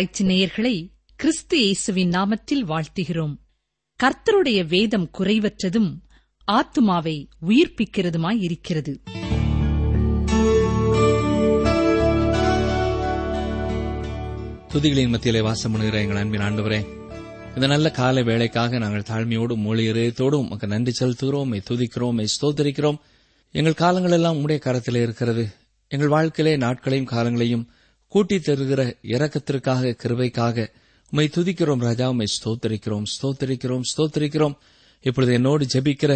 ஆராய்ச்சி நேயர்களை கிறிஸ்து இயேசுவின் நாமத்தில் வாழ்த்துகிறோம். கர்த்தருடைய வேதம் குறைவற்றதும் ஆத்துமாவை உயிர்ப்பிக்கிறதுமாய் இருக்கிறது துதிகளின் மத்தியிலே வாசம் பண்ணுகிற எங்கள் அன்பின் ஆண்டவரே இந்த நல்ல கால வேலைக்காக நாங்கள் தாழ்மையோடும் மொழி இதயத்தோடும் உமக்கு நன்றி செலுத்துகிறோம். துதிக்கிறோம் ஸ்தோத்தரிக்கிறோம். எங்கள் காலங்கள் எல்லாம் உடைய கரத்திலே இருக்கிறது. எங்கள் வாழ்க்கையிலே நாட்களையும் காலங்களையும் கூட்டித் தருகிற இரக்கத்திற்காக கிருபைக்காக உம்மை துதிக்கிறோம் ராஜா உமை ஸ்தோத்தரிக்கிறோம் ஸ்தோத்தரிக்கிறோம் ஸ்தோத்தரிக்கிறோம். இப்பொழுது என்னோடு ஜெபிக்கிற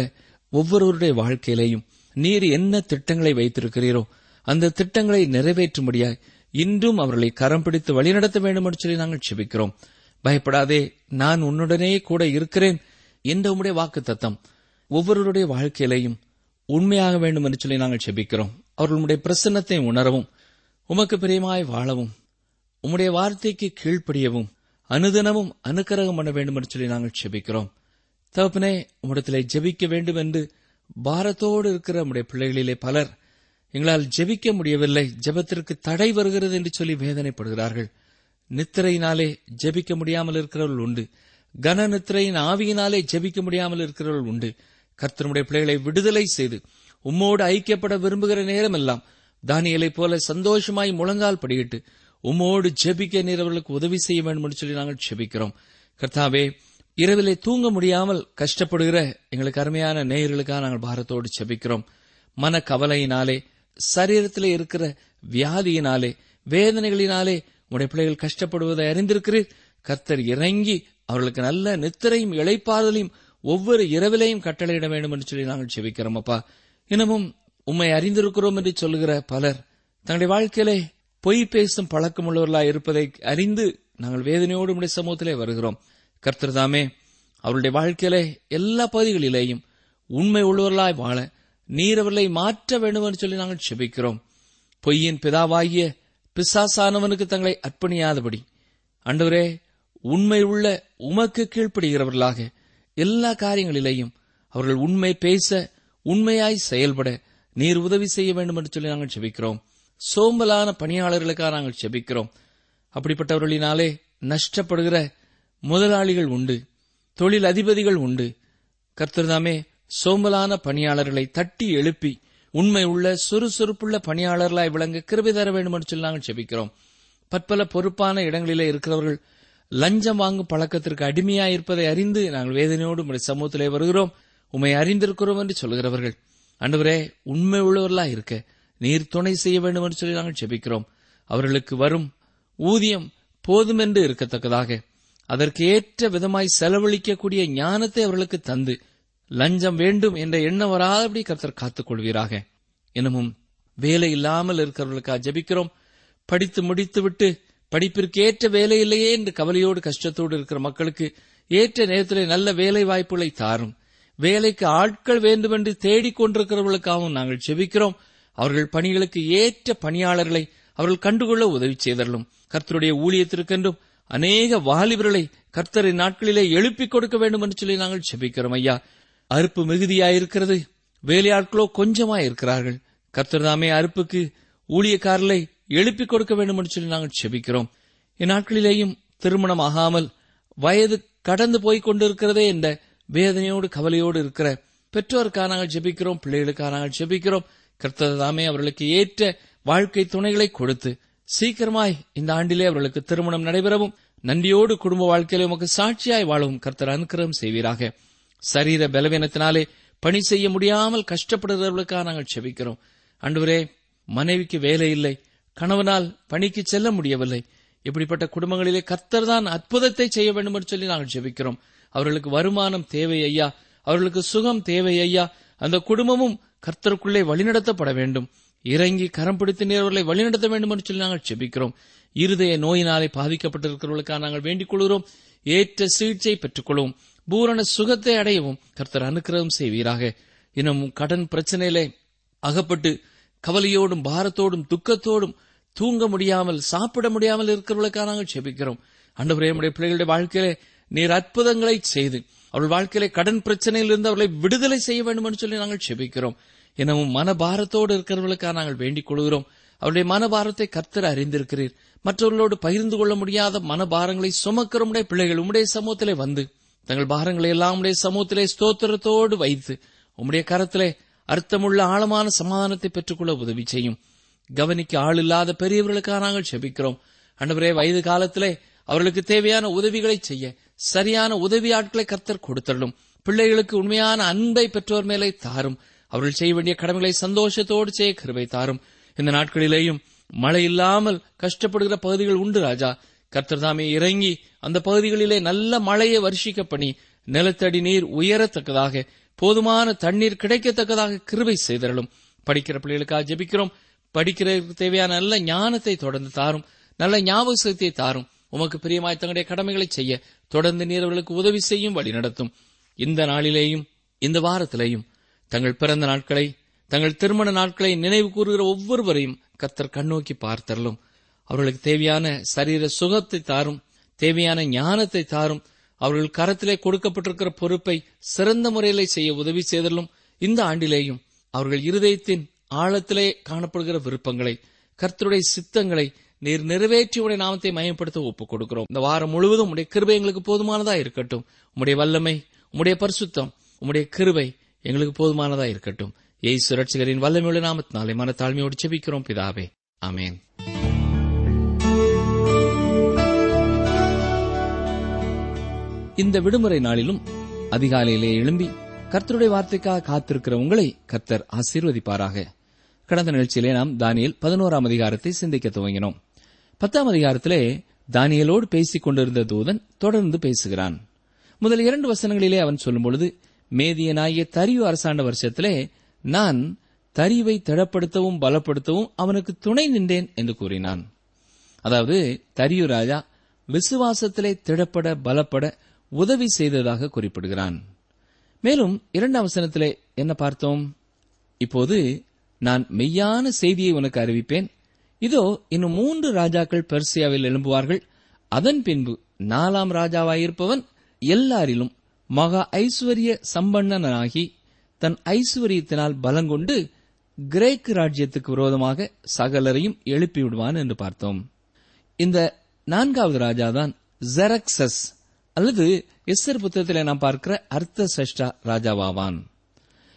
ஒவ்வொருவருடைய வாழ்க்கையிலேயும் நீர் என்ன திட்டங்களை வைத்திருக்கிறீரோ அந்த திட்டங்களை நிறைவேற்றும்படியாய் இன்றும் அவர்களை கரம் பிடித்து வழிநடத்த வேண்டும் என்று சொல்லி நாங்கள் செபிக்கிறோம் பயப்படாதே நான் உன்னுடனே கூட இருக்கிறேன் என்ற உடைய வாக்கு தத்தம் ஒவ்வொருவருடைய வாழ்க்கையிலையும் உண்மையாக வேண்டும் என்று சொல்லி நாங்கள் செபிக்கிறோம் அவர்களுடைய பிரசன்னத்தை உணரவும் உமக்கு பிரியமாய் வாழவும் உம்முடைய வார்த்தைக்கு கீழ்ப்படியவும் அனுதினமும் அனுக்கிரகம் பண்ண வேண்டும் என்று சொல்லி நாங்கள் ஜெபிக்கிறோம். தகப்பனே உம்மிடத்திலே ஜெபிக்க வேண்டும் என்று பாரத்தோடு இருக்கிற நம்முடைய பிள்ளைகளிலே பலர் எங்களால் ஜெபிக்க முடியவில்லை. ஜெபத்திற்கு தடை வருகிறது என்று சொல்லி வேதனைப்படுகிறார்கள். நித்திரையினாலே ஜெபிக்க முடியாமல் இருக்கிறவர்கள் உண்டு. கன நித்திரையின் ஆவியினாலே ஜெபிக்க முடியாமல் இருக்கிறவர்கள் உண்டு. கர்த்தனுடைய பிள்ளைகளை விடுதலை செய்து உம்மோடு ஐக்கியப்பட விரும்புகிற நேரமெல்லாம் தானியலைப் போல சந்தோஷமாய் முழங்கால் படியிட்டு உம்மோடு ஜெபிக்க நீரவர்களுக்கு உதவி செய்ய வேண்டும் என்று சொல்லி நாங்கள் ஜெபிக்கிறோம். கர்த்தாவே இரவிலே தூங்க முடியாமல் கஷ்டப்படுகிற எங்களுக்கு அருமையான நேயர்களுக்காக நாங்கள் பாரத்தோடு ஜெபிக்கிறோம். மன கவலையினாலே சரீரத்தில் இருக்கிற வியாதியினாலே வேதனைகளினாலே உடைய பிள்ளைகள் கஷ்டப்படுவதை அறிந்திருக்கிறீர். கர்த்தர் இறங்கி அவர்களுக்கு நல்ல நித்திரையும் இழைப்பாறுதலையும் ஒவ்வொரு இரவிலையும் கட்டளையிட வேண்டும் என்று சொல்லி நாங்கள் செபிக்கிறோம் அப்பா. இன்னமும் உம்மை அறிந்திருக்கிறோம் என்று சொல்லுகிற பலர் தங்களுடைய வாழ்க்கையிலே பொய் பேசும் பழக்கமுள்ளவர்களாய் இருப்பதை அறிந்து நாங்கள் வேதனையோடு உடைய சமூகத்திலே வருகிறோம். கர்த்தர்தாமே அவருடைய வாழ்க்கையிலே எல்லா பகுதிகளிலேயும் உண்மை உள்ளவர்களாய் வாழ நீர் அவர்களை மாற்ற வேண்டும் என்று சொல்லி நாங்கள் செபிக்கிறோம். பொய்யின் பிதாவாகிய பிசாசானவனுக்கு தங்களை அர்ப்பணியாதபடி அண்டவரே உண்மை உள்ள உமக்கு கீழ்ப்படுகிறவர்களாக எல்லா காரியங்களிலேயும் அவர்கள் உண்மை பேச உண்மையாய் செயல்பட நீர் உதவி செய்ய வேண்டும் என்று சொல்லி நாங்கள் செபிக்கிறோம். சோம்பலான பணியாளர்களுக்காக நாங்கள் செபிக்கிறோம். அப்படிப்பட்டவர்களினாலே நஷ்டப்படுகிற முதலாளிகள் உண்டு. தொழில் அதிபதிகள் உண்டு. கர்த்தர்தாமே சோம்பலான பணியாளர்களை தட்டி எழுப்பி உண்மை உள்ள சுறுசுறுப்புள்ள பணியாளர்களாய் விளங்க கிருபி தர வேண்டும் என்று சொல்லி நாங்கள் செபிக்கிறோம். பற்பல பொறுப்பான இடங்களிலே இருக்கிறவர்கள் லஞ்சம் வாங்கும் பழக்கத்திற்கு அடிமையாய் இருப்பதை அறிந்து நாங்கள் வேதனையோடு உடைய சமூகத்திலே வருகிறோம். உம்மை அறிந்திருக்கிறோம் என்று சொல்கிறவர்கள் அன்றுவரே உண்மை உள்ளவர்களா இருக்க நீர் துணை செய்ய வேண்டும் என்று சொல்லி நாங்கள் செபிக்கிறோம் அவர்களுக்கு வரும் ஊதியம் போதுமென்று இருக்கத்தக்கதாக அதற்கு ஏற்ற விதமாய் செலவழிக்கக்கூடிய ஞானத்தை அவர்களுக்கு தந்து லஞ்சம் வேண்டும் என்ற எண்ணம் வராதபடி கர்த்தர் காத்துக் கொள்வீராக இன்னமும் வேலை இல்லாமல் இருக்கிறவர்களுக்காக ஜெபிக்கிறோம். படித்து முடித்துவிட்டு படிப்பிற்கு ஏற்ற வேலை இல்லையே என்று கவலையோடு கஷ்டத்தோடு இருக்கிற மக்களுக்கு ஏற்ற நேரத்திலே நல்ல வேலை வாய்ப்புகளை தாரும். வேலைக்கு ஆட்கள் வேண்டுமென்று தேடிக் கொண்டிருக்கிறவர்களுக்காகவும் நாங்கள் செபிக்கிறோம். அவர்கள் பணிகளுக்கு ஏற்ற பணியாளர்களை அவர்கள் கண்டுகொள்ள உதவி செய்தரலும். கர்த்தருடைய ஊழியத்திற்கென்றும் அநேக வாலிபர்களை கர்த்தரின் நாட்களிலே எழுப்பிக் கொடுக்க வேண்டும் என்று சொல்லி நாங்கள் செபிக்கிறோம் ஐயா. அறுப்பு மிகுதியாயிருக்கிறது. வேலையாட்களோ கொஞ்சமாயிருக்கிறார்கள். கர்த்தர் தாமே அறுப்புக்கு ஊழியக்காரர்களை எழுப்பிக் கொடுக்க வேண்டும் என்று சொல்லி நாங்கள் செபிக்கிறோம். இந்நாட்களிலேயும் திருமணம் ஆகாமல் வயது கடந்து போய் கொண்டிருக்கிறதே என்ற வேதனையோடு கவலையோடு இருக்கிற பெற்றோருக்காக நாங்கள் ஜெபிக்கிறோம் பிள்ளைகளுக்காக நாங்கள் ஜெபிக்கிறோம். கர்த்தர் தாமே அவர்களுக்கு ஏற்ற வாழ்க்கை துணைகளை கொடுத்து சீக்கிரமாய் இந்த ஆண்டிலே அவர்களுக்கு திருமணம் நடைபெறவும் நன்றியோடு குடும்ப வாழ்க்கையில உமக்கு சாட்சியாய் வாழவும் கர்த்தர் அனுக்கிரகம் செய்வீராக. சரீர பலவீனத்தினாலே பணி செய்ய முடியாமல் கஷ்டப்படுகிறவர்களுக்காக நாங்கள் செபிக்கிறோம் அன்றுவரே மனைவிக்கு வேலை இல்லை கணவனால் பணிக்கு செல்ல முடியவில்லை. இப்படிப்பட்ட குடும்பங்களிலே கர்த்தர் தான் அற்புதத்தை செய்ய வேண்டும் என்று சொல்லி நாங்கள் ஜெபிக்கிறோம். அவர்களுக்கு வருமானம் தேவை ஐயா. அவர்களுக்கு சுகம் தேவை ஐயா. அந்த குடும்பமும் கர்த்தருக்குள்ளே வழிநடத்தப்பட வேண்டும். இறங்கி கரம் பிடித்து நேர்வர்களை வழிநடத்த வேண்டும் என்று சொல்லி நாங்கள் செபிக்கிறோம். இருதய நோயினாலே பாதிக்கப்பட்டிருக்கிறவர்களுக்காக நாங்கள் வேண்டிக் கொள்கிறோம். ஏற்ற சிகிச்சை பெற்றுக்கொள்வோம். பூரண சுகத்தை அடையவும் கர்த்தர் அனுக்கிரகம் செய்வீராக. இன்னும் கடன் பிரச்சனையிலே அகப்பட்டு கவலையோடும் பாரத்தோடும் துக்கத்தோடும் தூங்க முடியாமல் சாப்பிட முடியாமல் இருக்கிறவர்களுக்காக நாங்கள் செபிக்கிறோம். அன்று நம்முடைய பிள்ளைகளுடைய வாழ்க்கையிலே நீர் அற்புதங்களை செய்து அவர்கள் வாழ்க்கையிலே கடன் பிரச்சனையிலிருந்து அவர்களை விடுதலை செய்ய வேண்டும் என்று சொல்லி நாங்கள் செபிக்கிறோம். எனவும் மனபாரத்தோடு இருக்கிறவர்களுக்காக நாங்கள் வேண்டிக் கொள்கிறோம். அவருடைய மனபாரத்தை கர்த்தர் அறிந்திருக்கிறீர். மற்றவர்களோடு பகிர்ந்து கொள்ள முடியாத மனபாரங்களை சுமக்கிற உடைய பிள்ளைகள் உம்முடைய சமூகத்திலே வந்து தங்கள் பாரங்களை எல்லாம் உடைய சமூகத்திலே ஸ்தோத்திரத்தோடு வைத்து உம்முடைய கரத்திலே அர்த்தமுள்ள ஆழமான சமாதானத்தை பெற்றுக்கொள்ள உதவி செய்யும். கவனிக்க ஆள் இல்லாத பெரியவர்களுக்காக நாங்கள் செபிக்கிறோம். அன்றுவரே வயது காலத்திலே அவர்களுக்கு தேவையான உதவிகளை செய்ய சரியான உதவி ஆட்களை கர்த்தர் கொடுத்தள்ளும் பிள்ளைகளுக்கு உண்மையான அன்பை பெற்றோர் மேலே தாரும். அவர்கள் செய்ய வேண்டிய கடமைகளை சந்தோஷத்தோடு செய்ய கருவை தாரும். இந்த நாட்களிலேயும் மழை இல்லாமல் கஷ்டப்படுகிற பகுதிகள் உண்டு ராஜா. கர்த்தர் தாமே இறங்கி அந்த பகுதிகளிலே நல்ல மழையை வருஷிக்க பண்ணி நிலத்தடி நீர் உயரத்தக்கதாக போதுமான தண்ணீர் கிடைக்கத்தக்கதாக கிருபை செய்தரலும் படிக்கிற பிள்ளைகளுக்காக ஜெபிக்கிறோம். படிக்கிறதுக்கு தேவையான நல்ல ஞானத்தை தொடர்ந்து தாரும். நல்ல ஞாபக சக்தியை தாரும். உமக்கு பிரியமாய் தங்களுடைய கடமைகளை செய்ய தொடர்ந்து நீர் அவர்களுக்கு உதவி செய்யும் வழி நடத்தும். இந்த நாளிலேயும் இந்த வாரத்திலேயும் தங்கள் பிறந்த நாட்களை தங்கள் திருமண நாட்களை நினைவு கூறுகிற ஒவ்வொருவரையும் கர்த்தர் கண்ணோக்கி பார்த்தரலும் அவர்களுக்கு தேவையான சரீர சுகத்தை தாரும் தேவையான ஞானத்தை தாரும் அவர்கள் கரத்திலே கொடுக்கப்பட்டிருக்கிற பொறுப்பை சிறந்த முறையிலே செய்ய உதவி செய்தலும் இந்த ஆண்டிலேயும் அவர்கள் இருதயத்தின் ஆழத்திலே காணப்படுகிற விருப்பங்களை கர்த்தருடைய சித்தங்களை நீர் நிறைவேற்றி உடைய நாமத்தை மயப்படுத்த ஒப்புக் கொடுக்கிறோம் இந்த வாரம் முழுவதும் உடைய கிருபை எங்களுக்கு போதுமானதா இருக்கட்டும். உம்முடைய வல்லமை உம்முடைய பரிசுத்தம் உம்முடைய கிருபை எங்களுக்கு போதுமானதா இருக்கட்டும். ஏய் சுரட்சிகரின் வல்லமையுள்ள நாமத்தினாலே மனத்தாழ்மையோடு செபிக்கிறோம் பிதாவே. ஆமேன். இந்த விடுமுறை நாளிலும் அதிகாலையிலே எழும்பி கர்த்தருடைய வார்த்தைக்காக காத்திருக்கிற உங்களை கர்த்தர் ஆசீர்வதிப்பாராக. கடந்த நிகழ்ச்சியிலே நாம் தானியல் பதினோராம் அதிகாரத்தை சிந்திக்க துவங்கினோம். பத்தாம் அதிகாரத்திலே தானியலோடு பேசிக் கொண்டிருந்த தூதன் தொடர்ந்து பேசுகிறான். முதல் இரண்டு வசனங்களிலே அவன் சொல்லும்பொழுது மேதியனாகிய தரியு அரசாண்ட வருஷத்திலே நான் தரிவை திடப்படுத்தவும் பலப்படுத்தவும் அவனுக்கு துணை நின்றேன் என்று கூறினான். அதாவது தரியு ராஜா விசுவாசத்திலே திடப்பட பலப்பட உதவி செய்ததாக குறிப்பிடுகிறான். மேலும் இரண்டாம் வசனத்திலே என்ன பார்த்தோம்? இப்போது நான் மெய்யான செய்தியை உனக்கு அறிவிப்பேன். இதோ இன்னும் மூன்று ராஜாக்கள் பெர்சியாவில் எழும்புவார்கள். அதன் பின்பு நாலாம் ராஜாவாயிருப்பவன் எல்லாரிலும் மகா ஐஸ்வர்ய சம்பன்னனாகி தன் ஐஸ்வர்யத்தினால் பலங்கொண்டு கிரேக்கு ராஜ்யத்துக்கு விரோதமாக சகலரையும் எழுப்பிவிடுவான் என்று பார்த்தோம். இந்த நான்காவது ராஜாதான் ஜெரக்சஸ் அல்லது எஸ்ஸர் புத்தகத்திலே நாம் பார்க்கிற அர்த்த சஷ்டா ராஜாவாவான்.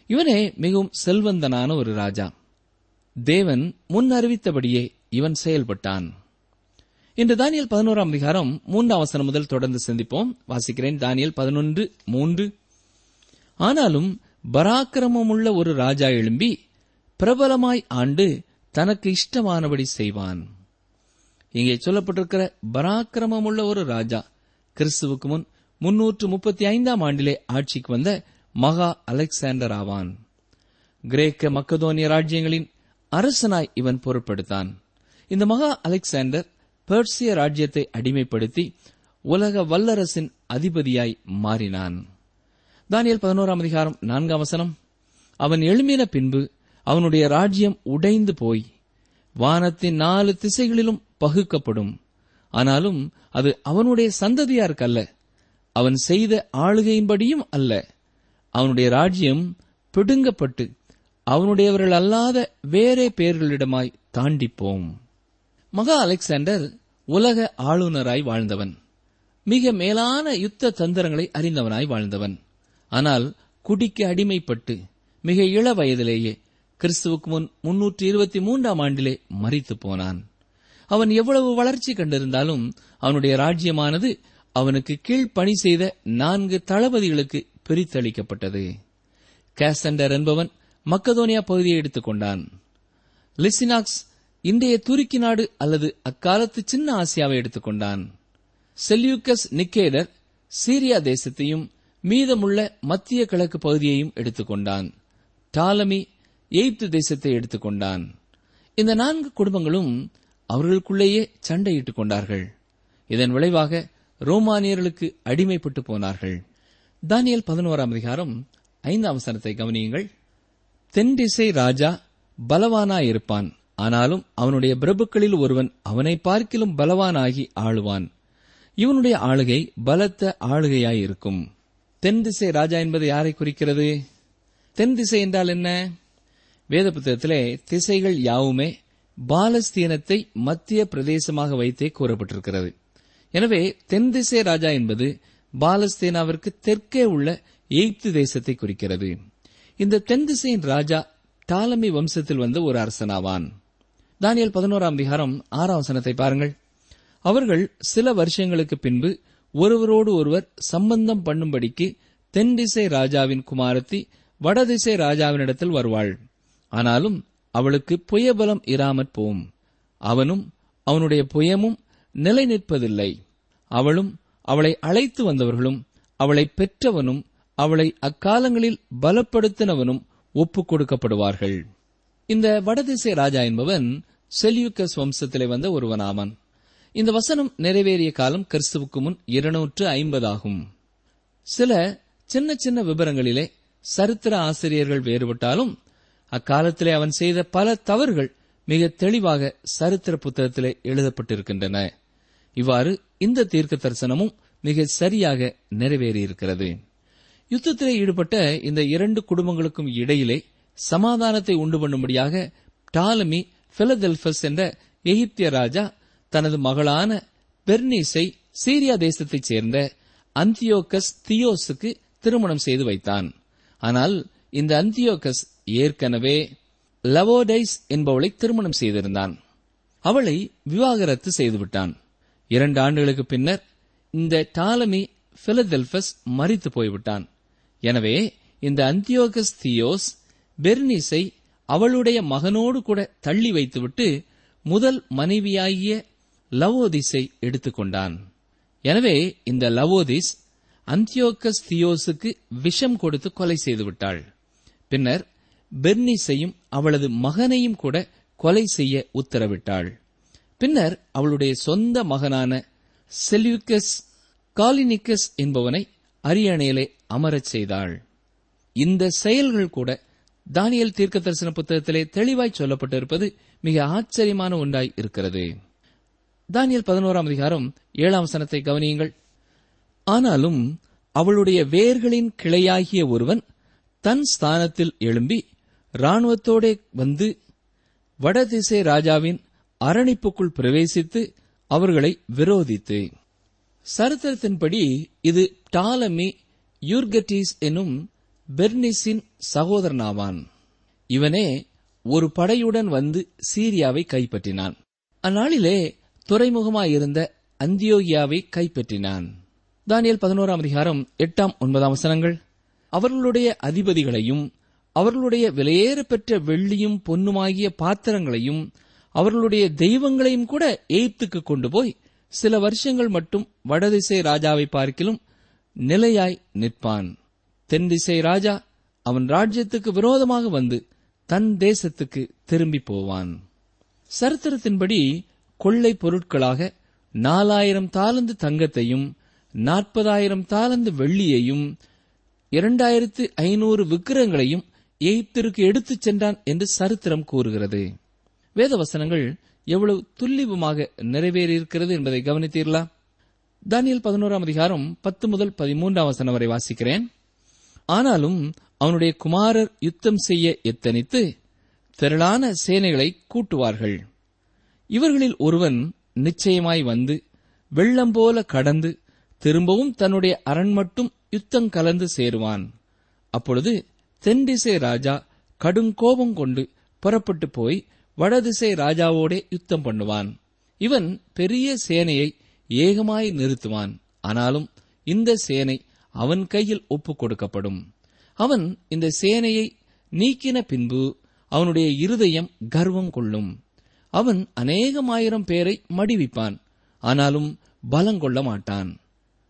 இவனே மிகவும் செல்வந்தனான ஒரு ராஜா. தேவன் முன் அறிவித்தபடியே இவன் செயல்பட்டான். இன்று தானியல் பதினோராம் அதிகாரம் மூன்றாம் அவசரம் முதல் தொடர்ந்து சந்திப்போம். வாசிக்கிறேன் தானியல் பதினொன்று மூன்று. ஆனாலும் பராக்கிரமமுள்ள ஒரு ராஜா எழும்பி பிரபலமாய் ஆண்டு தனக்கு இஷ்டமானபடி செய்வான். இங்கே சொல்லப்பட்டிருக்கிற பராக்கிரமமுள்ள ஒரு ராஜா கிறிஸ்துவுக்கு முன் முன்னூற்று முப்பத்தி ஐந்தாம் ஆண்டிலே ஆட்சிக்கு வந்த மகா அலெக்சாண்டர் ஆவான் கிரேக்க மக்கதோனிய ராஜ்யங்களின் அரசனாய் இவன் பொருட்படுத்தான். இந்த மகா அலெக்சாண்டர் பெர்சிய ராஜ்யத்தை அடிமைப்படுத்தி உலக வல்லரசின் அதிபதியாய் மாறினான். தானியல் பதினோராம் அதிகாரம் நான்காம் வசனம். அவன் எழுமின பின்பு அவனுடைய ராஜ்யம் உடைந்து போய் வானத்தின் நாலு திசைகளிலும் பகுக்கப்படும். ஆனாலும் அது அவனுடைய சந்ததியாருக்கல்ல. அவன் செய்த ஆளுகையின்படியும் அல்ல. அவனுடைய ராஜ்யம் பிடுங்கப்பட்டு அவனுடையவர்கள் அல்லாத வேறே பெயர்களிடமாய் தாண்டிப்போம். மகா அலெக்சாண்டர் உலக ஆளுநராய் வாழ்ந்தவன். மிக மேலான யுத்த தந்திரங்களை அறிந்தவனாய் வாழ்ந்தவன். ஆனால் குடிக்கு அடிமைப்பட்டு மிக இள வயதிலேயே கிறிஸ்துவுக்கு முன் முன்னூற்றி இருபத்தி மூன்றாம் ஆண்டிலே மறித்து போனான். அவன் எவ்வளவு வளர்ச்சி கண்டிருந்தாலும் அவனுடைய ராஜ்யமானது அவனுக்கு கீழ் பணி செய்த நான்கு தளபதிகளுக்கு பிரித்தளிக்கப்பட்டது. கேசண்டர் என்பவன் மக்கதோனியா பகுதியை எடுத்துக்கொண்டான் லிசினாக்ஸ் இன்றைய துருக்கி நாடு அல்லது அக்காலத்து சின்ன ஆசியாவை எடுத்துக்கொண்டான் செல்யூக்கஸ் நிக்கேடர் சீரியா தேசத்தையும் மீதமுள்ள மத்திய கிழக்கு பகுதியையும் எடுத்துக்கொண்டான் டாலமி எய்ப்து தேசத்தை எடுத்துக்கொண்டான் இந்த நான்கு குடும்பங்களும் அவர்களுக்குள்ளேயே சண்டையிட்டுக் கொண்டார்கள். இதன் விளைவாக ரோமானியர்களுக்கு அடிமைப்பட்டு போனார்கள். தானியல் பதினோராம் அதிகாரம் ஐந்தாம் சனத்தை கவனியுங்கள். தென்திசை ராஜா பலவானாயிருப்பான். ஆனாலும் அவனுடைய பிரபுக்களில் ஒருவன் அவனை பார்க்கிலும் பலவானாகி ஆளுவான். இவனுடைய ஆளுகை பலத்த ஆளுகையாயிருக்கும். தென் திசை ராஜா என்பது யாரை குறிக்கிறது? தென் திசை என்றால் என்ன? வேத புத்தகத்திலே திசைகள் யாவுமே பாலஸ்தீனத்தை மத்திய பிரதேசமாக வைத்தே கூறப்பட்டிருக்கிறது. எனவே தென் திசை ராஜா என்பது பாலஸ்தீனாவிற்கு தெற்கே உள்ள எய்ப்து தேசத்தை குறிக்கிறது. இந்த தென் திசையின் ராஜா டாலமி வம்சத்தில் வந்த ஒரு அரசனாவான். தானியல் பதினோராம் அதிகாரம் ஆறாம் வசனத்தை பாருங்கள். அவர்கள் சில வருஷங்களுக்கு பின்பு ஒருவரோடு ஒருவர் சம்பந்தம் பண்ணும்படிக்கு தென் திசை ராஜாவின் குமாரத்தி வடதிசை ராஜாவினிடத்தில் வருவாள். ஆனாலும் அவளுக்கு புயபலம் இராமற் போம். அவனும் அவனுடைய புயமும் நிலை நிற்பதில்லை அவளும் அவளை அழைத்து வந்தவர்களும் அவளை பெற்றவனும் அவளை அக்காலங்களில் பலப்படுத்தினவனும் ஒப்புக் கொடுக்கப்படுவார்கள். இந்த வடதிசை ராஜா என்பவன் செல்யூக்கஸ் வம்சத்திலே வந்த ஒருவனாமன் இந்த வசனம் நிறைவேறிய காலம் கிறிஸ்துவுக்கு முன் இருநூற்று ஐம்பதாகும். சில சின்ன சின்ன விவரங்களிலே சரித்திர ஆசிரியர்கள் வேறுபட்டாலும் அக்காலத்திலே அவன் செய்த பல தவறுகள் மிக தெளிவாக சரித்திர புத்தகத்திலே எழுதப்பட்டிருக்கின்றன. இவ்வாறு இந்த தீர்க்க தரிசனமும் மிக சரியாக நிறைவேறியிருக்கிறது. யுத்தத்திலே ஈடுபட்ட இந்த இரண்டு குடும்பங்களுக்கும் இடையிலே சமாதானத்தை உண்டு பண்ணும்படியாக டாலமி பிலதெல்பஸ் என்ற எகிப்திய ராஜா தனது மகளான பெர்னீஸை சீரியா தேசத்தைச் சேர்ந்த அந்தியோகஸ் தியோஸுக்கு திருமணம் செய்து வைத்தான். ஆனால் இந்த அந்தியோகஸ் ஏற்கனவே லவோடைஸ் என்பவளை திருமணம் செய்திருந்தான். அவளை விவாகரத்து செய்துவிட்டான். இரண்டு ஆண்டுகளுக்கு பின்னர் இந்த டாலமி பிலதெல்பஸ் மறித்து போய்விட்டான். எனவே இந்த அந்தியோகஸ் தியோஸ் பெர்னிஸை அவளுடைய மகனோடு கூட தள்ளி வைத்துவிட்டு முதல் மனைவியாகிய லவோதிஸை எடுத்துக்கொண்டான். எனவே இந்த லவோதிஸ் அந்தியோகஸ் தியோஸுக்கு விஷம் கொடுத்து கொலை செய்துவிட்டாள். பின்னர் பெர்னிஸையும் அவளது மகனையும் கூட கொலை செய்ய உத்தரவிட்டாள். பின்னர் அவளுடைய சொந்த மகனான செல்யூக்கஸ் காலினிக்கஸ் என்பவனை அரியணையிலே அமரச் செய்தாள். இந்த செயல்கள் கூட தானியல் தீர்க்க தரிசன புத்தகத்திலே தெளிவாய் சொல்லப்பட்டிருப்பது மிக ஆச்சரியமான ஒன்றாய் இருக்கிறது. தானியல் பதினோராம் அதிகாரம் ஏழாம் சனத்தை கவனியுங்கள். ஆனாலும் அவளுடைய வேர்களின் கிளையாகிய ஒருவன் தன் ஸ்தானத்தில் எழும்பி இராணுவத்தோடே வந்து வடதிசை ராஜாவின் அரணிப்புக்குள் பிரவேசித்து அவர்களை விரோதித்து சரித்திரத்தின்படி இது டாலமி யூர்கட்டீஸ் எனும் பெர்னிஸின் சகோதரனாவான். இவனே ஒரு படையுடன் வந்து சீரியாவை கைப்பற்றினான். அந்நாளிலே துறைமுகமாயிருந்த அந்தியோகியாவை கைப்பற்றினான். தானியல் பதினோராம் அதிகாரம் எட்டாம் ஒன்பதாம் வசனங்கள். அவர்களுடைய அதிபதிகளையும் அவர்களுடைய விலையேற பெற்ற வெள்ளியும் பொன்னுமாகிய பாத்திரங்களையும் அவர்களுடைய தெய்வங்களையும் கூட எய்த்துக்கு கொண்டு போய் சில வருஷங்கள் மட்டும் வடதிசை ராஜாவை பார்க்கிலும் நிலையாய் நிற்பான். தென் திசை ராஜா அவன் ராஜ்யத்துக்கு விரோதமாக வந்து தன் தேசத்துக்கு திரும்பி போவான். சரித்திரத்தின்படி கொள்ளை பொருட்களாக நாலாயிரம் தாளந்து தங்கத்தையும் நாற்பதாயிரம் தாளந்து வெள்ளியையும் இரண்டாயிரத்து ஐநூறு விக்கிரங்களையும் எய்ப்திற்கு எடுத்துச் சென்றான் என்று சரித்திரம் கூறுகிறது. வேத வசனங்கள் எவ்வளவு துல்லிபமாக நிறைவேறியிருக்கிறது என்பதை கவனித்தீர்களா? தானியல் பதினோராம் அதிகாரம் பத்து முதல் பதிமூன்றாம் வசனம் வரை வாசிக்கிறேன். ஆனாலும் அவனுடைய குமாரர் யுத்தம் செய்ய எத்தனித்து திரளான சேனைகளை கூட்டுவார்கள். இவர்களில் ஒருவன் நிச்சயமாய் வந்து வெள்ளம் போல கடந்து திரும்பவும் தன்னுடைய அரண் மட்டும் யுத்தம் கலந்து சேருவான். அப்பொழுது தென்டிசை ராஜா கடுங்கோபம் கொண்டு புறப்பட்டு போய் வடதிசை ராஜாவோடே யுத்தம் பண்ணுவான். இவன் பெரிய சேனையை ஏகமாய் நிறுத்துவான். ஆனாலும் இந்த சேனை அவன் கையில் ஒப்புக் கொடுக்கப்படும். அவன் இந்த சேனையை நீக்கின பின்பு அவனுடைய இருதயம் கர்வம் கொள்ளும். அவன் அநேகமாயிரம் பேரை மடிவிப்பான். ஆனாலும் பலங்கொள்ள மாட்டான்.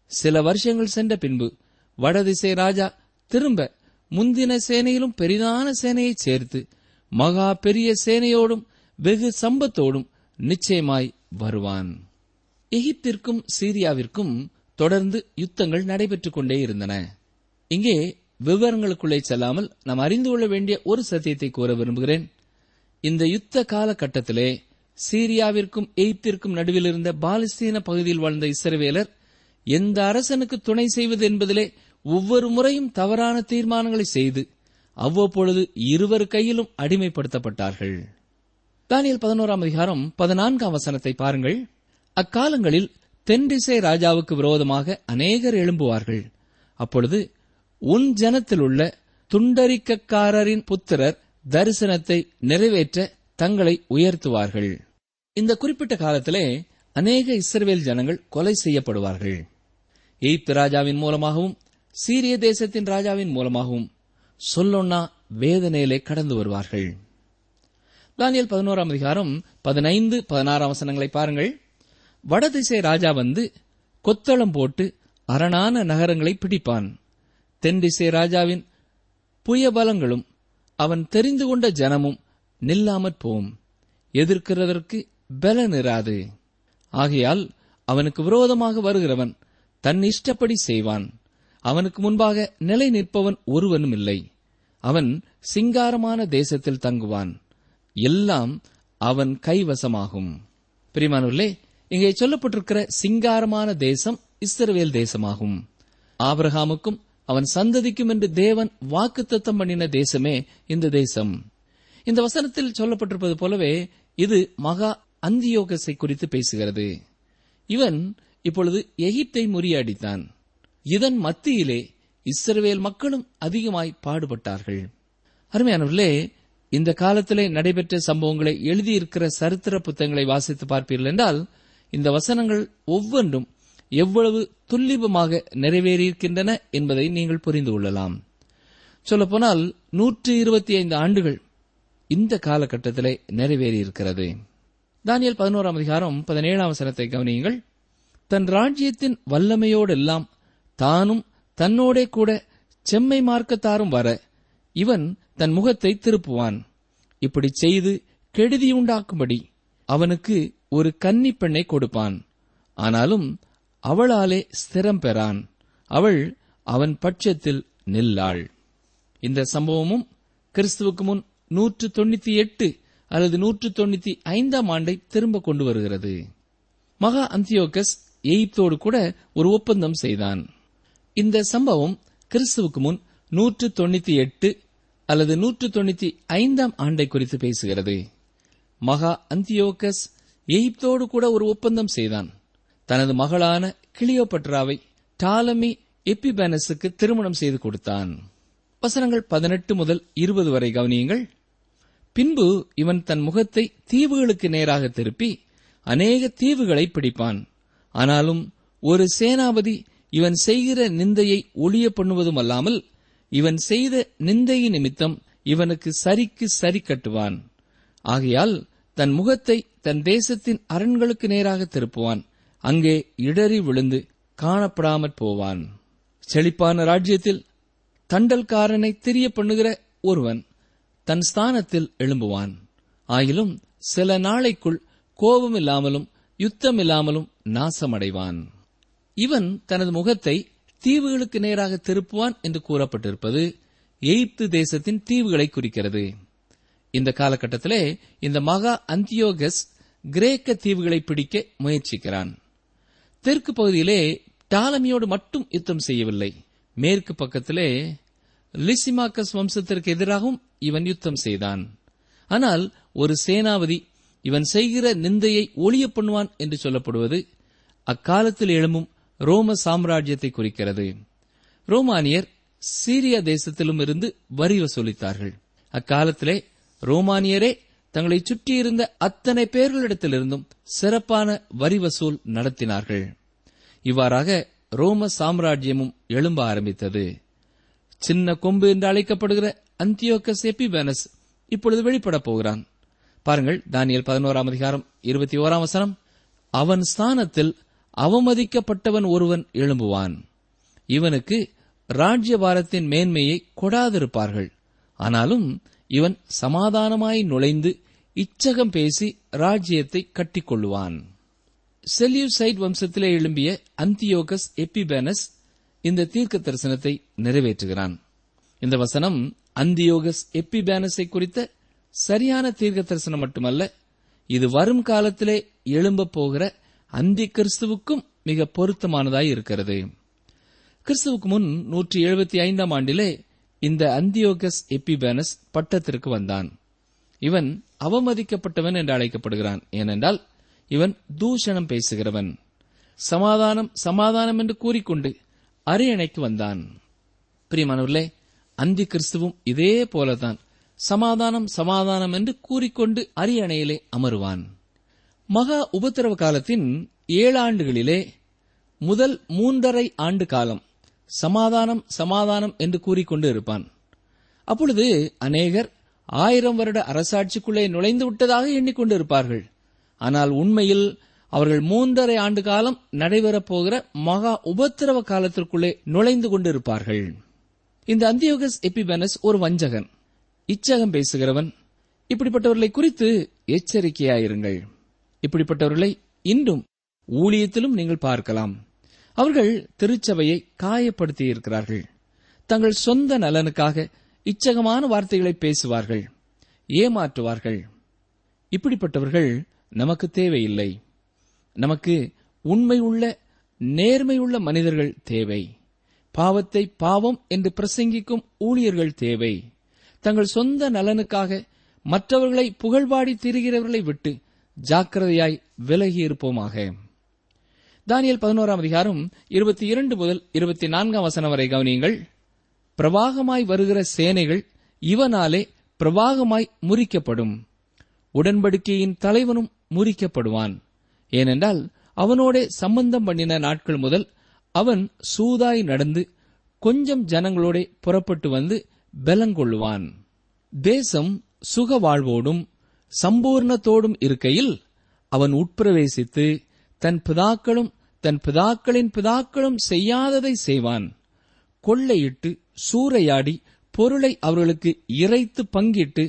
சில வருஷங்கள் சென்ற பின்பு வடதிசை ராஜா திரும்ப முந்தின சேனையிலும் பெரிதான சேனையை சேர்த்து மகா பெரிய சேனையோடும் வெகு சம்பத்தோடும் நிச்சயமாய் வருவான். எகிப்திற்கும் சீரியாவிற்கும் தொடர்ந்து யுத்தங்கள் நடைபெற்றுக் கொண்டே இருந்தன. இங்கே விவரங்களுக்குள்ளே செல்லாமல் நாம் அறிந்து கொள்ள வேண்டிய ஒரு சத்தியத்தை கூற விரும்புகிறேன். இந்த யுத்த காலகட்டத்திலே சீரியாவிற்கும் எகிப்திற்கும் நடுவில் இருந்த பாலஸ்தீன பகுதியில் வாழ்ந்த இஸ்ரவேலர் எந்த அரசனுக்கு துணை செய்வது என்பதிலே ஒவ்வொரு முறையும் தவறான தீர்மானங்களை செய்து அவ்வப்பொழுது இருவர் கையிலும் அடிமைப்படுத்தப்பட்டார்கள். தானியல் பதினோராம் அதிகாரம் பதினான்காம் வசனத்தை பாருங்கள். அக்காலங்களில் தென்திசை ராஜாவுக்கு விரோதமாக அநேகர் எழும்புவார்கள். அப்பொழுது உன் ஜனத்தில் உள்ள துண்டரிக்கக்காரரின் புத்திரர் தரிசனத்தை நிறைவேற்ற தங்களை உயர்த்துவார்கள். இந்த குறிப்பிட்ட காலத்திலே அநேக இஸ்ரவேல் ஜனங்கள் கொலை செய்யப்படுவார்கள். எய்த் ராஜாவின் மூலமாகவும் சீரிய தேசத்தின் ராஜாவின் மூலமாகவும் சொல்லொன்னா வேதனையிலே கடந்து வருவார்கள். தானியல் பதினோராம் அதிகாரம் பதினைந்து பதினாறாம் வசனங்களை பாருங்கள். வடதிசை ராஜா வந்து கொத்தளம் போட்டு அரணான நகரங்களை பிடிப்பான். தென்திசை ராஜாவின் புயபலங்களும் அவன் தெரிந்து கொண்ட ஜனமும் நில்லாமற் போம். எதிர்க்கிறதற்கு பலன் இராது. ஆகையால் அவனுக்கு விரோதமாக வருகிறவன் தன் இஷ்டப்படி செய்வான். அவனுக்கு முன்பாக நிலை நிற்பவன் ஒருவனும் இல்லை. அவன் சிங்காரமான தேசத்தில் தங்குவான். எல்லாம் அவன் கைவசமாகும். பிரிமானுள்ளே இங்கே சொல்லப்பட்டிருக்கிற சிங்காரமான தேசம் இஸ்ரவேல் தேசமாகும். ஆபிரகாமுக்கும் அவன் சந்ததிக்கும் என்று தேவன் வாக்குத்தத்தம் பண்ணின தேசமே இந்த தேசம். இந்த வசனத்தில் சொல்லப்பட்டிருப்பது போலவே இது மகா அந்தியோகஸை குறித்து பேசுகிறது. இவன் இப்பொழுது எகிப்தை முறியடித்தான். இதன் மத்தியிலே இஸ்ரவேல் மக்களும் அதிகமாய் பாடுபட்டார்கள். அருமையானவர்களே இந்த காலத்திலே நடைபெற்ற சம்பவங்களை எழுதியிருக்கிற சரித்திர புத்தகங்களை வாசித்து பார்ப்பீர்கள் என்றால் இந்த வசனங்கள் ஒவ்வொன்றும் எவ்வளவு துல்லிபமாக நிறைவேறியிருக்கின்றன என்பதை நீங்கள் புரிந்து கொள்ளலாம். சொல்லப்போனால் நூற்றி இருபத்தி ஐந்து ஆண்டுகள் இந்த காலகட்டத்திலே நிறைவேறியிருக்கிறது. தானியல் பதினோராம் அதிகாரம் பதினேழாம் வசனத்தை கவனியுங்கள். தன் ராஜ்யத்தின் வல்லமையோடெல்லாம் தானும் தன்னோடே கூட செம்மை மார்க்கத்தாரும் வர இவன் தன் முகத்தை திருப்புவான். இப்படி செய்து கெடுதியுண்டாக்கும்படி அவனுக்கு ஒரு கன்னி பெண்ணை கொடுப்பான். ஆனாலும் அவளாலே ஸ்திரம் பெறான். அவள் அவன் பட்சத்தில் நில்லாள். இந்த சம்பவமும் கிறிஸ்துவுக்கு முன் நூற்று தொண்ணூத்தி எட்டு அல்லது நூற்று தொண்ணூத்தி ஐந்தாம் ஆண்டை திரும்ப கொண்டு வருகிறது. மகா அந்தியோகஸ் எயிப்தோடு கூட ஒரு ஒப்பந்தம் செய்தான். இந்த சம்பவம் கிறிஸ்துவுக்கு முன் நூற்று தொண்ணூத்தி எட்டு அல்லது நூற்று தொண்ணூத்தி ஐந்தாம் ஆண்டை குறித்து பேசுகிறது. மகா அந்தியோகஸ் எகிப்தோடு கூட ஒரு ஒப்பந்தம் செய்தான். தனது மகளான கிளியோபட்ராவை டாலமி எப்பிபேனஸுக்கு திருமணம் செய்து கொடுத்தான். வசனங்கள் பதினெட்டு முதல் இருபது வரை கவனியுங்கள். பின்பு இவன் தன் முகத்தை தீவுகளுக்கு நேராக திருப்பி அநேக தீவுகளை பிடிப்பான். ஆனாலும் ஒரு சேனாபதி இவன் செய்கிற நிந்தையை ஒளிய பண்ணுவதும் அல்லாமல் இவன் செய்த நிந்தையின் நிமித்தம் இவனுக்கு சரிக்கு சரி கட்டுவான். ஆகையால் தன் முகத்தை தன் தேசத்தின் அரண்களுக்கு நேராக திருப்புவான். அங்கே இடறி விழுந்து காணப்படாமற் போவான். செழிப்பான ராஜ்யத்தில் தண்டல்காரனை தெரிய பண்ணுகிற ஒருவன் தன் ஸ்தானத்தில் எழும்புவான். ஆயிலும் சில நாளைக்குள் கோபமில்லாமலும் யுத்தமில்லாமலும் நாசமடைவான். இவன் தனது முகத்தை தீவுகளுக்கு நேராக திருப்புவான் என்று கூறப்பட்டிருப்பது எய்ப்து தேசத்தின் தீவுகளை குறிக்கிறது. இந்த காலகட்டத்திலே இந்த மகா அந்தியோகஸ் கிரேக்க தீவுகளை பிடிக்க முயற்சிக்கிறான். தெற்கு பகுதியிலே டாலமியோடு மட்டும் யுத்தம் செய்யவில்லை. மேற்கு பக்கத்திலே லிசிமாக்கஸ் வம்சத்திற்கு எதிராகவும் இவன் யுத்தம் செய்தான். ஆனால் ஒரு சேனாபதி இவன் செய்கிற நிந்தையை ஒளிய பண்ணுவான் என்று சொல்லப்படுவது அக்காலத்தில் எழும்பும் ரோம சாம்ராஜ்யத்தை குறிக்கிறது. ரோமானியர் சீரிய தேசத்திலும் இருந்து வரி வசூலித்தார்கள். அக்காலத்திலே ரோமானியரே தங்களை சுற்றியிருந்த அத்தனை பேர்களிடத்திலிருந்தும் சிறப்பான வரி வசூல் நடத்தினார்கள். இவ்வாறாக ரோம சாம்ராஜ்யமும் எழும்ப ஆரம்பித்தது. சின்ன கொம்பு என்று அழைக்கப்படுகிற அந்தியோக்கஸ் எபிபேனஸ் இப்பொழுது வெளிப்படப் போகிறான். பாருங்கள் தானியல் பதினோராம் அதிகாரம் இருபத்தி ஓராம் வசனம். அவன் ஸ்தானத்தில் அவமதிக்கப்பட்டவன் ஒருவன் எழும்புவான். இவனுக்கு ராஜ்யபாரத்தின் மேன்மையை கொடாதிருப்பார்கள். ஆனாலும் இவன் சமாதானமாய் நுழைந்து இச்சகம் பேசி ராஜ்யத்தை கட்டிக்கொள்ளுவான். செல்யூசைட் வம்சத்திலே எழும்பிய அந்தியோகஸ் எப்பிபேனஸ் இந்த தீர்க்க தரிசனத்தை நிறைவேற்றுகிறான். இந்த வசனம் அந்தியோகஸ் எப்பிபேனஸை குறித்த சரியான தீர்க்க தரிசனம் மட்டுமல்ல இது வரும் காலத்திலே எழும்ப போகிற அந்தி கிறிஸ்துவுக்கும் மிக பொருத்தமானதாய் இருக்கிறது. கிறிஸ்துவுக்கு முன் நூற்றி எழுபத்தி ஐந்தாம் ஆண்டிலே இந்த அந்தியோகஸ் எப்பிபேனஸ் பட்டத்திற்கு வந்தான். இவன் அவமதிக்கப்பட்டவன் என்று அழைக்கப்படுகிறான். ஏனென்றால் இவன் தூஷணம் பேசுகிறவன். சமாதானம் சமாதானம் என்று கூறிக்கொண்டு அரியணைக்கு வந்தான். பிரியமானவர்களே அந்தி கிறிஸ்துவும் இதே போலதான் சமாதானம் சமாதானம் என்று கூறிக்கொண்டு அரியணையிலே அமருவான். மகா உபத்திரவ காலத்தின் ஏழு ஆண்டுகளிலே முதல் மூன்றரை ஆண்டு காலம் சமாதானம் சமாதானம் என்று கூறிக்கொண்டு இருப்பான். அப்பொழுது அநேகர் ஆயிரம் வருட அரசாட்சிக்குள்ளே நுழைந்து விட்டதாக எண்ணிக்கொண்டு இருப்பார்கள். ஆனால் உண்மையில் அவர்கள் மூன்றரை ஆண்டு காலம் நடைபெறப் போகிற மகா உபத்திரவ காலத்திற்குள்ளே நுழைந்து கொண்டிருப்பார்கள் இந்த அந்தியோகஸ் எபிபனஸ் ஒரு வஞ்சகன். இச்சகம் பேசுகிறவன். இப்படிப்பட்டவர்களை குறித்து எச்சரிக்கையாயிருங்கள். இப்படிப்பட்டவர்களை இன்றும் ஊழியத்திலும் நீங்கள் பார்க்கலாம். அவர்கள் திருச்சபையை காயப்படுத்தி இருக்கிறார்கள் தங்கள் சொந்த நலனுக்காக இச்சகமான வார்த்தைகளை பேசுவார்கள். ஏமாற்றுவார்கள். இப்படிப்பட்டவர்கள் நமக்கு தேவையில்லை. நமக்கு உண்மையுள்ள நேர்மையுள்ள மனிதர்கள் தேவை. பாவத்தை பாவம் என்று பிரசங்கிக்கும் ஊழியர்கள் தேவை. தங்கள் சொந்த நலனுக்காக மற்றவர்களை புகழ்பாடி திரிகிறவர்களை விட்டு ஜாக்கிரதையாய் விலகி இருப்போமாக. தானியல் பதினோராம் அதிகாரம் இருபத்தி இரண்டு முதல் இருபத்தி நான்காம் வசனம் வரை கவனியுங்கள். பிரவாகமாய் வருகிற சேனைகள் இவனாலே பிரவாகமாய் முறிக்கப்படும். உடன்படிக்கையின் தலைவனும் முறிக்கப்படுவான். ஏனென்றால் அவனோடே சம்பந்தம் பண்ணின நாட்கள் முதல் அவன் சூதாய் நடந்து கொஞ்சம் ஜனங்களோடே புறப்பட்டு வந்து பலங்கொள்ளுவான். தேசம் சுக வாழ்வோடும் சம்பூர்ணத்தோடும் இருக்கையில் அவன் உட்பிரவேசித்து தன் பிதாக்களும் தன் பிதாக்களின் பிதாக்களும் செய்யாததை செய்வான். கொள்ளையிட்டு சூறையாடி பொருளை அவர்களுக்கு இறைத்து பங்கிட்டு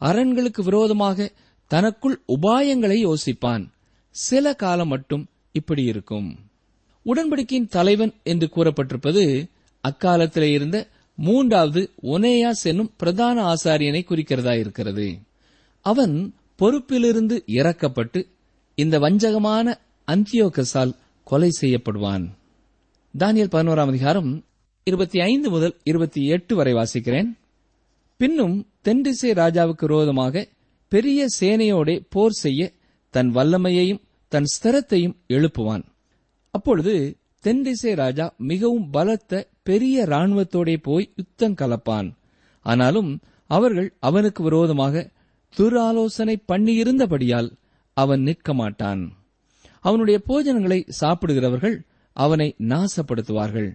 அரண்களுக்கு விரோதமாக தனக்குள் உபாயங்களை யோசிப்பான். சில காலம் மட்டும் இப்படி இருக்கும். உடன்படிக்கையின் தலைவன் என்று கூறப்பட்டிருப்பது அக்காலத்திலே இருந்த மூன்றாவது ஒனேயாஸ் என்னும் பிரதான ஆசாரியனை குறிக்கிறதா இருக்கிறது. அவன் பொறுப்பிலிருந்து இறக்கப்பட்டு இந்த வஞ்சகமான அந்தியோகஸால் கொலை செய்யப்படுவான். தானியல் பதினோராம் அதிகாரம் இருபத்தி ஐந்து முதல் இருபத்தி எட்டு வரை வாசிக்கிறேன். பின்னும் தென்டிசை ராஜாவுக்கு விரோதமாக பெரிய சேனையோடே போர் செய்ய தன் வல்லமையையும் தன் ஸ்திரத்தையும் எழுப்புவான். அப்பொழுது தென்டிசை ராஜா மிகவும் பலத்த பெரிய இராணுவத்தோடே போய் யுத்தம் கலப்பான். ஆனாலும் அவர்கள் அவனுக்கு விரோதமாக துராலோசனை பண்ணியிருந்தபடியால் அவன் நிற்க மாட்டான் அவனுடைய போஜனங்களை சாப்பிடுகிறவர்கள் அவனை நாசப்படுத்துவார்கள்.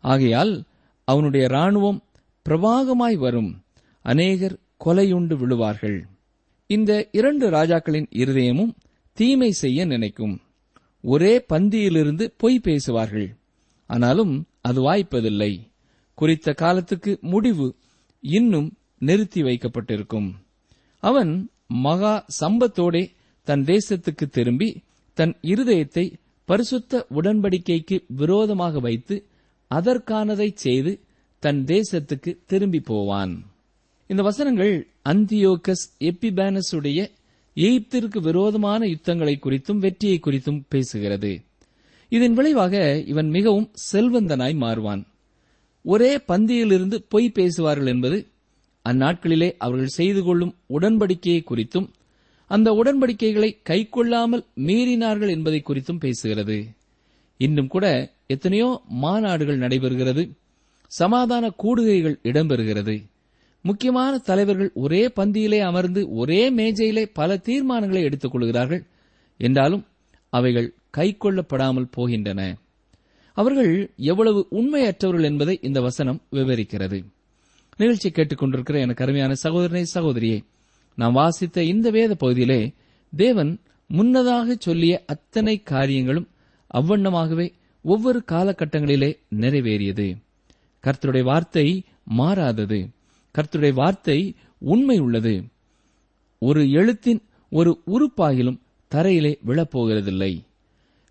ஆகையால் அவனுடைய ராணுவம் பிரவாகமாய் வரும். அநேகர் கொலையுண்டு விழுவார்கள். இந்த இரண்டு ராஜாக்களின் இருதயமும் தீமை செய்ய நினைக்கும். ஒரே பந்தியிலிருந்து பொய் பேசுவார்கள். ஆனாலும் அது வாய்ப்பதில்லை. குறித்த காலத்துக்கு முடிவு இன்னும் நிறுத்தி வைக்கப்பட்டிருக்கும். அவன் மகா சம்பத்தோடே தன் தேசத்துக்கு திரும்பி தன் இருதயத்தை பரிசுத்த உடன்படிக்கைக்கு விரோதமாக வைத்து அதற்கானதை செய்து தன் தேசத்துக்கு திரும்பி போவான். இந்த வசனங்கள் அந்தியோகஸ் எப்பிபேனஸுடைய எகிப்திற்கு விரோதமான யுத்தங்களை குறித்தும் வெற்றியை குறித்தும் பேசுகிறது. இதன் விளைவாக இவன் மிகவும் செல்வந்தனாய் மாறுவான். ஒரே பந்தியிலிருந்து பொய் பேசுவார்கள் என்பது அந்நாட்களிலே அவர்கள் செய்து கொள்ளும் உடன்படிக்கையை குறித்தும் அந்த உடன்படிக்கைகளை கைக்கொள்ளாமல் மீறினார்கள் என்பதை குறித்தும் பேசுகிறது. இன்னும் கூட எத்தனையோ மாநாடுகள் நடைபெறுகிறது. சமாதான கூடுகைகள் இடம்பெறுகிறது. முக்கியமான தலைவர்கள் ஒரே பந்தியிலே அமர்ந்து ஒரே மேஜையிலே பல தீர்மானங்களை எடுத்துக் கொள்கிறார்கள். என்றாலும் அவைகள் கைக்கொள்ளப்படாமல் போகின்றன. அவர்கள் எவ்வளவு உண்மையற்றவர்கள் என்பதை இந்த வசனம் விவரிக்கிறது. நிகழ்ச்சி கேட்டுக்கொண்டிருக்கிற எனக்கு அருமையான சகோதரனை சகோதரியே நாம் வாசித்த இந்த வேத பகுதியிலே தேவன் முன்னதாக சொல்லிய அத்தனை காரியங்களும் அவ்வண்ணமாகவே ஒவ்வொரு காலகட்டங்களிலே நிறைவேறியது. கர்த்தருடைய வார்த்தை மாறாதது. கர்த்தருடைய வார்த்தை உண்மை உள்ளது. ஒரு எழுத்தின் ஒரு உறுப்பாகிலும் தரையிலே விழப்போகிறதில்லை.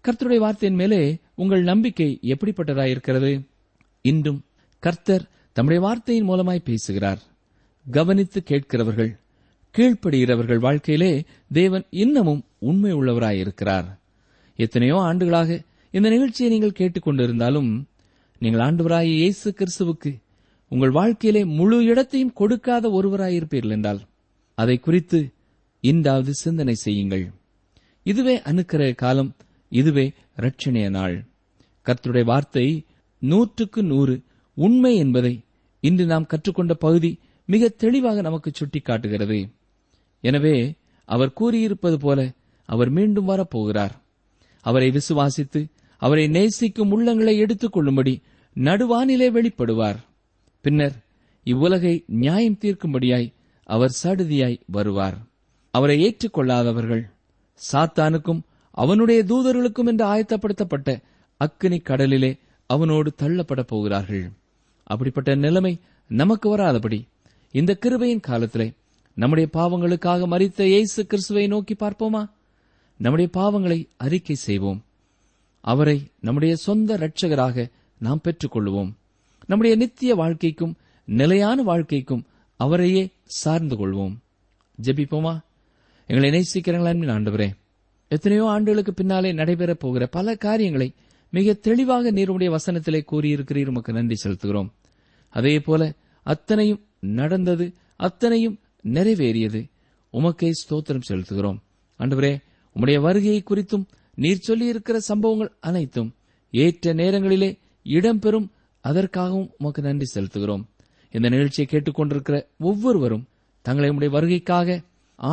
கர்த்தருடைய வார்த்தையின் மேலே உங்கள் நம்பிக்கை எப்படிப்பட்டதாயிருக்கிறது? இன்றும் கர்த்தர் தம்முடைய வார்த்தையின் மூலமாய் பேசுகிறார். கவனித்து கேட்கிறவர்கள் கீழ்ப்படுகிறவர்கள் வாழ்க்கையிலே தேவன் இன்னமும் உண்மை உள்ளவராயிருக்கிறார் எத்தனையோ ஆண்டுகளாக இந்த நிகழ்ச்சியை நீங்கள் கேட்டுக்கொண்டிருந்தாலும் நீங்கள் ஆண்டவராய இயேசு கிறிஸ்துவுக்கு உங்கள் வாழ்க்கையிலே முழு இடத்தையும் கொடுக்காத ஒருவராயிருப்பீர்கள் என்றால் அதை குறித்து இன்றாவது சிந்தனை செய்யுங்கள். இதுவே அனுக்கிற காலம் இதுவே ரட்சணைய நாள். கர்த்தருடைய வார்த்தை நூற்றுக்கு நூறு உண்மை என்பதை இன்று நாம் கற்றுக்கொண்ட பகுதி மிக தெளிவாக நமக்கு சுட்டிக்காட்டுகிறது. எனவே அவர் கூறியிருப்பது போல அவர் மீண்டும் வரப்போகிறார். அவரை விசுவாசித்து அவரை நேசிக்கும் உள்ளங்களை எடுத்துக் கொள்ளும்படி நடுவானிலே வெளிப்படுவார். பின்னர் இவ்வுலகை நியாயம் தீர்க்கும்படியாய் அவர் சடுதியாய் வருவார். அவரை ஏற்றுக்கொள்ளாதவர்கள் சாத்தானுக்கும் அவனுடைய தூதர்களுக்கும் என்று ஆயத்தப்படுத்தப்பட்ட அக்கினி கடலிலே அவனோடு தள்ளப்பட போகிறார்கள். அப்படிப்பட்ட நிலைமை நமக்கு வராதபடி இந்த கிருபையின் காலத்திலே நம்முடைய பாவங்களுக்காக மறித்த இயேசு கிறிஸ்துவை நோக்கி பார்ப்போமா? நம்முடைய பாவங்களை அறிக்கை செய்வோம். அவரை நம்முடைய சொந்த இரட்சகராக நாம் பெற்றுக்கொள்வோம். நம்முடைய நித்திய வாழ்க்கைக்கும் நிலையான வாழ்க்கைக்கும் அவரையே சார்ந்து கொள்வோம். ஜெபிப்போமா? எங்களை நேசிக்கிறீங்களா ஆண்டவரே. எத்தனையோ ஆண்டுகளுக்கு பின்னாலே நடைபெறப் போகிற பல காரியங்களை மிக தெளிவாக நீருடைய வசனத்திலே கூறியிருக்கிறீர். உமக்கு நன்றி செலுத்துகிறோம். அதே போல அத்தனையும் நடந்தது அத்தனையும் நிறைவேறியது. உமக்கே ஸ்தோத்திரம் செலுத்துகிறோம். அன்றுவரே உம்முடைய வருகையை குறித்தும் நீர் சொல்லியிருக்கிற சம்பவங்கள் அனைத்தும் ஏற்ற நேரங்களிலே இடம்பெறும். அதற்காகவும் உமக்கு நன்றி செலுத்துகிறோம். இந்த நிகழ்ச்சியை கேட்டுக்கொண்டிருக்கிற ஒவ்வொருவரும் தங்களை உடைய வருகைக்காக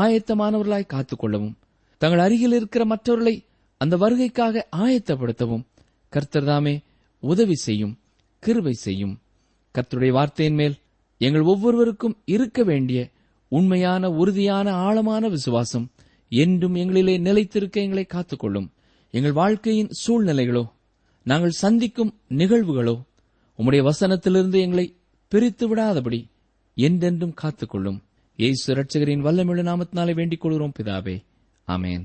ஆயத்தமானவர்களாய் காத்துக்கொள்ளவும் தங்கள் அருகில் இருக்கிற மற்றவர்களை அந்த வருகைக்காக ஆயத்தப்படுத்தவும் கர்த்தர் தாமே உதவி செய்யும் கிருவை செய்யும். கர்த்தருடைய வார்த்தையின் மேல் எங்கள் ஒவ்வொருவருக்கும் இருக்க வேண்டிய உண்மையான உறுதியான ஆழமான விசுவாசம் என்றும் எங்களிலே நிலைத்திருக்க எங்களை காத்துக்கொள்ளும். எங்கள் வாழ்க்கையின் சூழ்நிலைகளோ நாங்கள் சந்திக்கும் நிகழ்வுகளோ உம்முடைய வசனத்திலிருந்து எங்களை பிரித்து விடாதபடி என்றென்றும் காத்துக்கொள்ளும். ஏசு ரட்சகரின் வல்லமிழு நாமத்தினாலே வேண்டிக் கொள்கிறோம் பிதாவே. அமேன்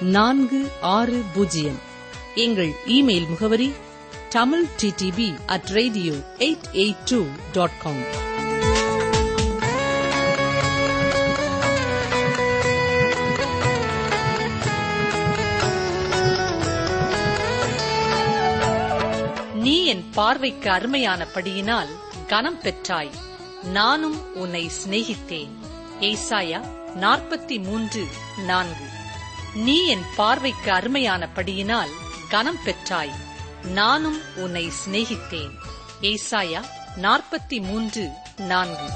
நான்கு ஆறு பூஜ்ஜியம். எங்கள் இமெயில் முகவரி Tamil DDP at radio eight eight two dot com நீ என் பார்வைக்கு அருமையானபடியினால் கனம் பெற்றாய். நானும் உன்னை சிநேகித்தேன். ஏசாயா நாற்பத்தி மூன்று நான்கு. நீ என் பார்வைக்கு அருமையானபடியினால் கனம் பெற்றாய். நானும் உன்னை சிநேகித்தேன். ஏசாயா நாற்பத்தி மூன்று நான்கு.